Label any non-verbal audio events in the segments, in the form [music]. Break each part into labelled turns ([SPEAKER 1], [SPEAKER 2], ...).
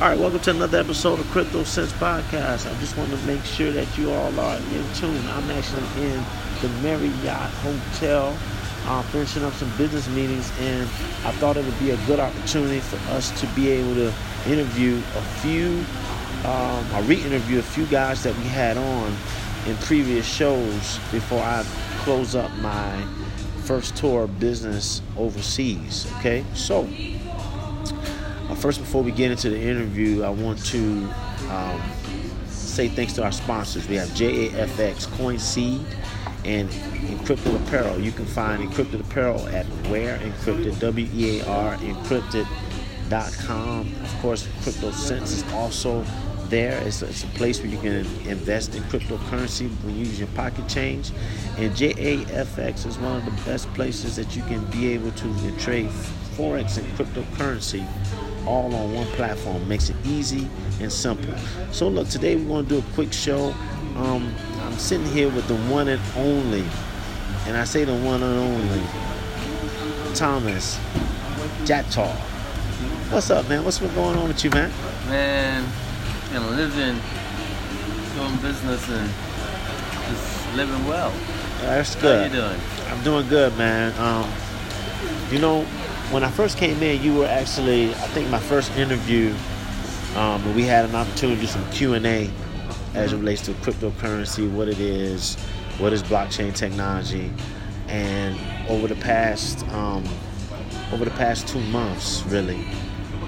[SPEAKER 1] All right, welcome to another episode of Crypto Sense Podcast. I just want to make sure that you all are in tune. I'm actually in the Marriott Hotel, uh, finishing up some business meetings, and I thought it would be a good opportunity for us to be able to interview a few, um, or re-interview a few guys that we had on in previous shows before I close up my first tour of business overseas. Okay, so uh, first, before we get into the interview, I want to um, say thanks to our sponsors. We have JAFX, CoinSeed, and Encrypted Apparel. You can find Encrypted Apparel at Where Encrypted, W E A R Encrypted.com. Of course, Crypto Sense is also there. It's a, it's a, place where you can invest in cryptocurrency when you use your pocket change. And JAFX is one of the best places that you can be able to trade forex and cryptocurrency all on one platform. Makes it easy and simple. So look, today we're going to do a quick show. Um, I'm sitting here with the one and only, and I say the one and only, Thomas Dzator. What's up, man? What's been going on with you, man?
[SPEAKER 2] Man, you know, living, doing business, and just living well.
[SPEAKER 1] That's good.
[SPEAKER 2] How you doing?
[SPEAKER 1] I'm doing good, man. Um, you know, when I first came in, you were actually, I think, my first interview. Um, we had an opportunity to do some Q and A as it relates to cryptocurrency, what it is, what is blockchain technology, and over the past um, over the past two months, really,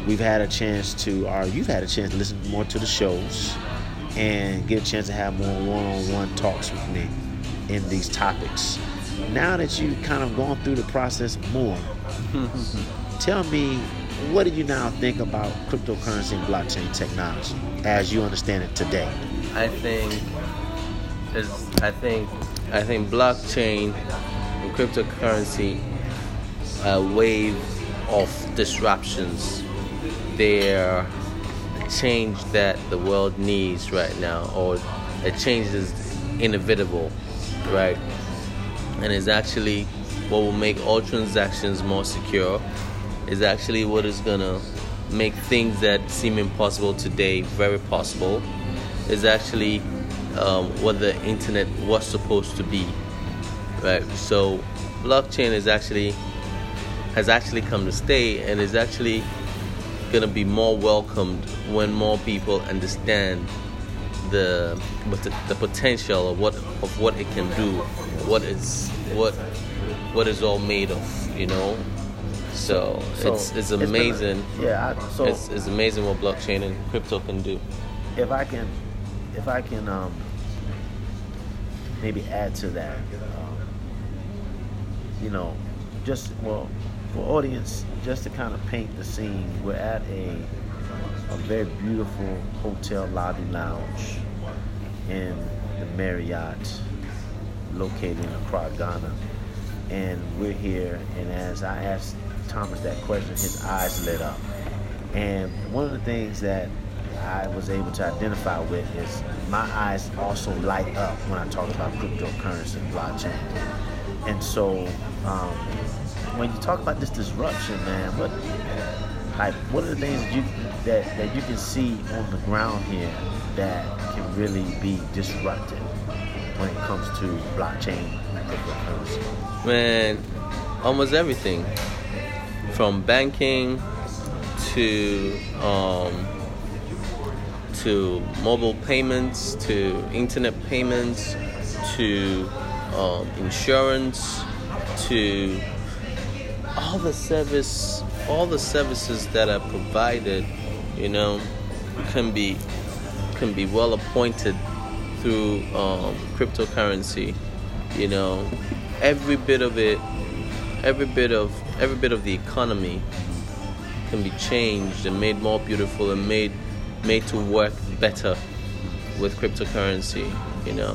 [SPEAKER 1] we've had a chance to, or you've had a chance to listen more to the shows and get a chance to have more one-on-one talks with me in these topics. Now that you've kind of gone through the process more, [laughs] Tell me, what do you now think about cryptocurrency and blockchain technology as you understand it today?
[SPEAKER 2] I think I think I think blockchain and cryptocurrency a wave of disruptions. They're change that the world needs right now, or a change is inevitable, right? And it's actually what will make all transactions more secure is actually what is gonna make things that seem impossible today very possible is actually um, what the internet was supposed to be right? So blockchain is actually has actually come to stay and is actually gonna be more welcomed when more people understand the the, the potential of what of what it can do what is what what it's all made of, you know. So, so it's it's amazing.
[SPEAKER 1] It's a, yeah, I, so
[SPEAKER 2] it's, it's amazing what blockchain and crypto can do.
[SPEAKER 1] If I can, if I can, um, maybe add to that, um, you know, just well, for audience, just to kind of paint the scene, we're at a a very beautiful hotel lobby lounge in the Marriott located in Accra, Ghana and we're here. And as I asked Thomas that question, his eyes lit up. And one of the things that I was able to identify with is my eyes also light up when I talk about cryptocurrency and blockchain. And so, um, when you talk about this disruption, man, what like what are the things that you that, that you can see on the ground here that can really be disrupted when it comes to blockchain
[SPEAKER 2] Man, almost everything. From banking to um, to mobile payments to internet payments to um, insurance to all the service all the services that are provided you know can be can be well appointed through um, cryptocurrency you know. Every bit of it every bit of every bit of the economy can be changed and made more beautiful and made made to work better with cryptocurrency you know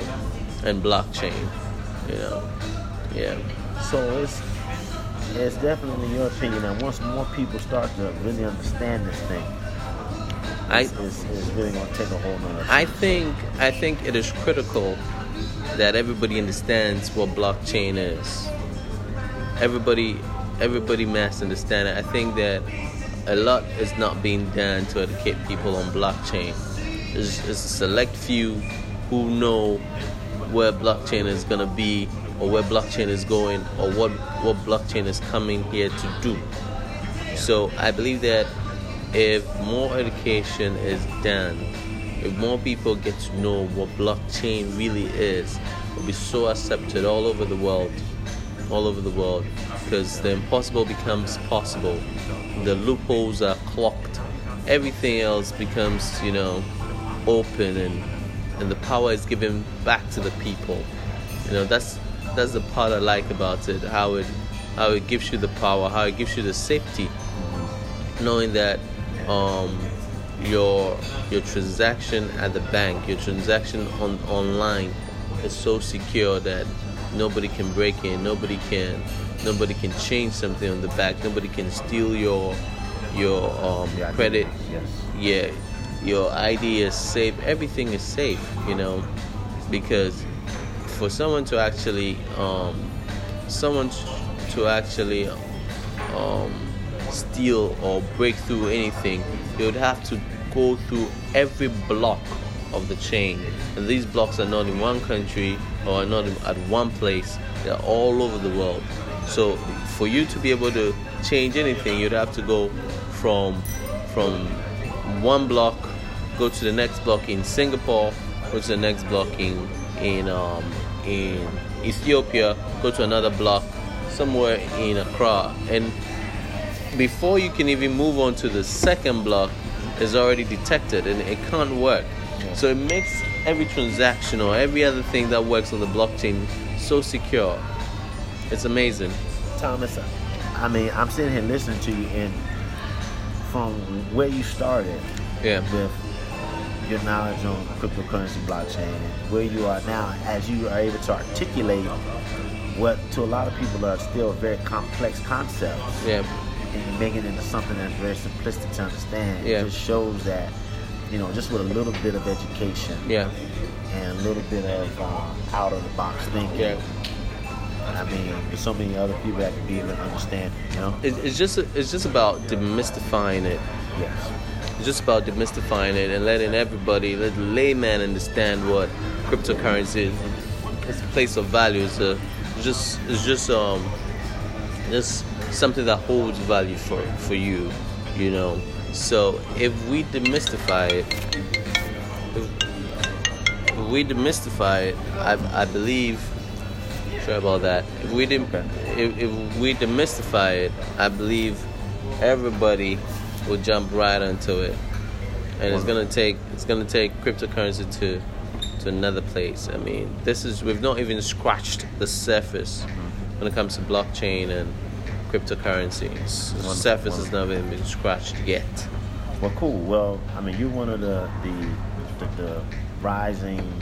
[SPEAKER 2] and blockchain you know. Yeah.
[SPEAKER 1] So it's it's definitely your opinion that once more people start to really understand this thing I, it's, it's, it's really going to take a whole nother
[SPEAKER 2] I think I think it is critical that everybody understands what blockchain is. Everybody, everybody must understand it. I think that a lot is not being done to educate people on blockchain. There's, there's a select few who know where blockchain is gonna be or where blockchain is going or what what blockchain is coming here to do. So I believe that if more education is done, if more people get to know what blockchain really is, it will be so accepted all over the world, all over the world, because the impossible becomes possible. The loopholes are clocked. Everything else becomes, you know, open and and the power is given back to the people. You know, that's that's the part I like about it. How it how it gives you the power, how it gives you the safety, knowing that um, your your transaction at the bank, your transaction on online is so secure that nobody can break in, nobody can nobody can change something on the back, nobody can steal your your um,
[SPEAKER 1] Yeah,
[SPEAKER 2] credit.
[SPEAKER 1] Yes.
[SPEAKER 2] Yeah, your ID is safe. Everything is safe, you know, because for someone to actually um, someone to actually um, steal or break through anything, you would have to go through every block of the chain. And these blocks are not in one country or not in- at one place, they're all over the world. So for you to be able to change anything, you'd have to go from from one block, go to the next block in Singapore, go to the next block in in um, in Ethiopia, go to another block somewhere in Accra, and before you can even move on to the second block, is already detected and it can't work. So it makes every transaction or every other thing that works on the blockchain so secure. It's amazing.
[SPEAKER 1] Thomas, I mean, I'm sitting here listening to you, and from where you started
[SPEAKER 2] Yeah.
[SPEAKER 1] with your knowledge on cryptocurrency, blockchain, and where you are now, as you are able to articulate what to a lot of people are still very complex concepts,
[SPEAKER 2] Yeah.
[SPEAKER 1] and making it into something that's very simplistic to understand.
[SPEAKER 2] Yeah.
[SPEAKER 1] It just shows that, you know, just with a little bit of education
[SPEAKER 2] Yeah.
[SPEAKER 1] and a little bit of um, out of the box thinking.
[SPEAKER 2] Yeah.
[SPEAKER 1] I mean, there's so many other people that can be able to understand, you know?
[SPEAKER 2] It, it's just it's just about demystifying it.
[SPEAKER 1] Yes.
[SPEAKER 2] It's just about demystifying it and letting everybody, let the layman understand what cryptocurrency is. It's a place of value. It's a it's just it's just um just something that holds value for for you, you know. So if we demystify it, if, if we demystify it, I I believe. Sorry about that. If we dem- if, if we demystify it, I believe everybody will jump right into it, and it's gonna take it's gonna take cryptocurrency to to another place. I mean, this is we've not even scratched the surface mm-hmm. when it comes to blockchain and cryptocurrency. The surface has not even been scratched yet.
[SPEAKER 1] Well, cool. Well, I mean, you're one of the the, the, the rising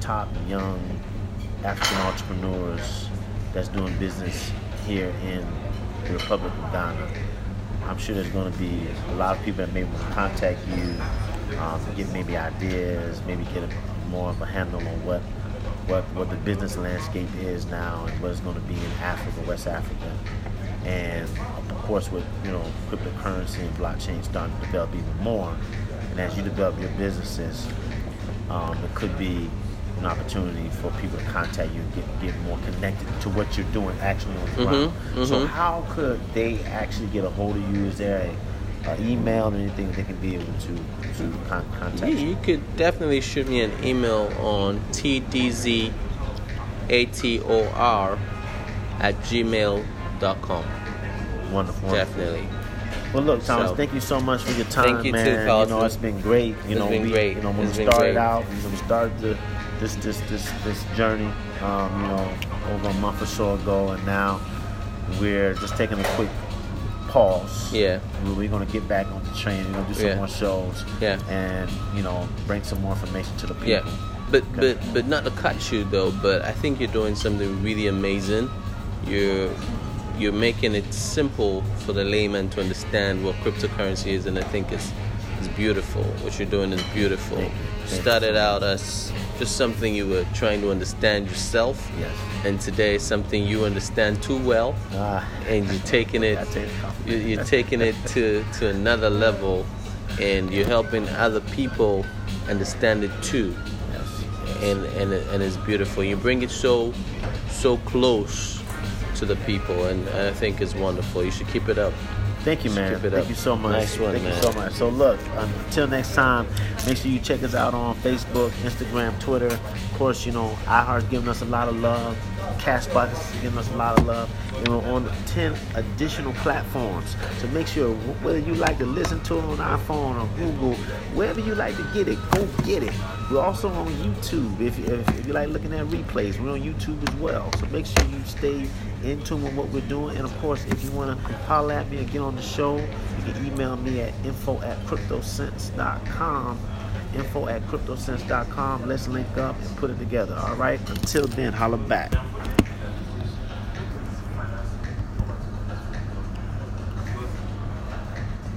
[SPEAKER 1] top young African entrepreneurs that's doing business here in the Republic of Ghana. I'm sure there's going to be a lot of people that may want to contact you, um, get maybe ideas, maybe get a, more of a handle on what what what the business landscape is now and what it's going to be in Africa, West Africa, and of course with you know cryptocurrency and blockchain starting to develop even more. And as you develop your businesses, um, it could be an opportunity for people to contact you and get, get more connected to what you're doing actually on the ground.
[SPEAKER 2] Mhm,
[SPEAKER 1] So
[SPEAKER 2] mhm.
[SPEAKER 1] how could they actually get a hold of you? Is there a, a email or anything they can be able to to con- contact
[SPEAKER 2] Yeah,
[SPEAKER 1] you?
[SPEAKER 2] you could definitely shoot me an email on tdzator at gmail.com.
[SPEAKER 1] Wonderful.
[SPEAKER 2] Definitely.
[SPEAKER 1] Well, look, Thomas,
[SPEAKER 2] So-
[SPEAKER 1] thank you so much for your time,
[SPEAKER 2] Thank you too,
[SPEAKER 1] man. you know, it's been great. You
[SPEAKER 2] It's
[SPEAKER 1] know,
[SPEAKER 2] been
[SPEAKER 1] we,
[SPEAKER 2] great.
[SPEAKER 1] You know, when
[SPEAKER 2] It's
[SPEAKER 1] we started
[SPEAKER 2] great.
[SPEAKER 1] out, you know, we started the, this this this this journey, um, you know, over a month or so ago, and now we're just taking a quick pause.
[SPEAKER 2] Yeah.
[SPEAKER 1] We- We're gonna get back on the train. We're gonna do some
[SPEAKER 2] Yeah.
[SPEAKER 1] more shows.
[SPEAKER 2] Yeah.
[SPEAKER 1] And you know, bring some more information to the people.
[SPEAKER 2] Yeah. But
[SPEAKER 1] Okay.
[SPEAKER 2] but but not to cut you though, but I think you're doing something really amazing. You're you're making it simple for the layman to understand what cryptocurrency is and I think it's It's beautiful. What you're doing is beautiful.
[SPEAKER 1] Thank you. Thank
[SPEAKER 2] Started out as just something you were trying to understand yourself,
[SPEAKER 1] Yes.
[SPEAKER 2] and today something you understand too well,
[SPEAKER 1] Ah,
[SPEAKER 2] and you're taking it. [laughs]
[SPEAKER 1] I take the compliment.
[SPEAKER 2] you- You're taking it to to another level, and you're helping other people understand it too.
[SPEAKER 1] yes.
[SPEAKER 2] and and and it's beautiful. You bring it so so close to the people, and I think it's wonderful. You should keep it up.
[SPEAKER 1] Thank you, man. Thank you so much.
[SPEAKER 2] Nice one,
[SPEAKER 1] Thank
[SPEAKER 2] man.
[SPEAKER 1] you so much. So look, until next time, make sure you check us out on Facebook, Instagram, Twitter. Of course, you know, iHeart's giving us a lot of love. Castbox is giving us a lot of love. And we're on 10 additional platforms. So make sure whether you like to listen to it on iPhone or Google, wherever you like to get it, go get it. We're also on YouTube. If, if, if you like looking at replays, we're on YouTube as well. So make sure you stay in tune with what we're doing. And of course, if you want to holler at me or get on the show, you can email me at info at cryptosense.com. Info at cryptosense.com. Let's link up and put it together. All right. Until then, holler back.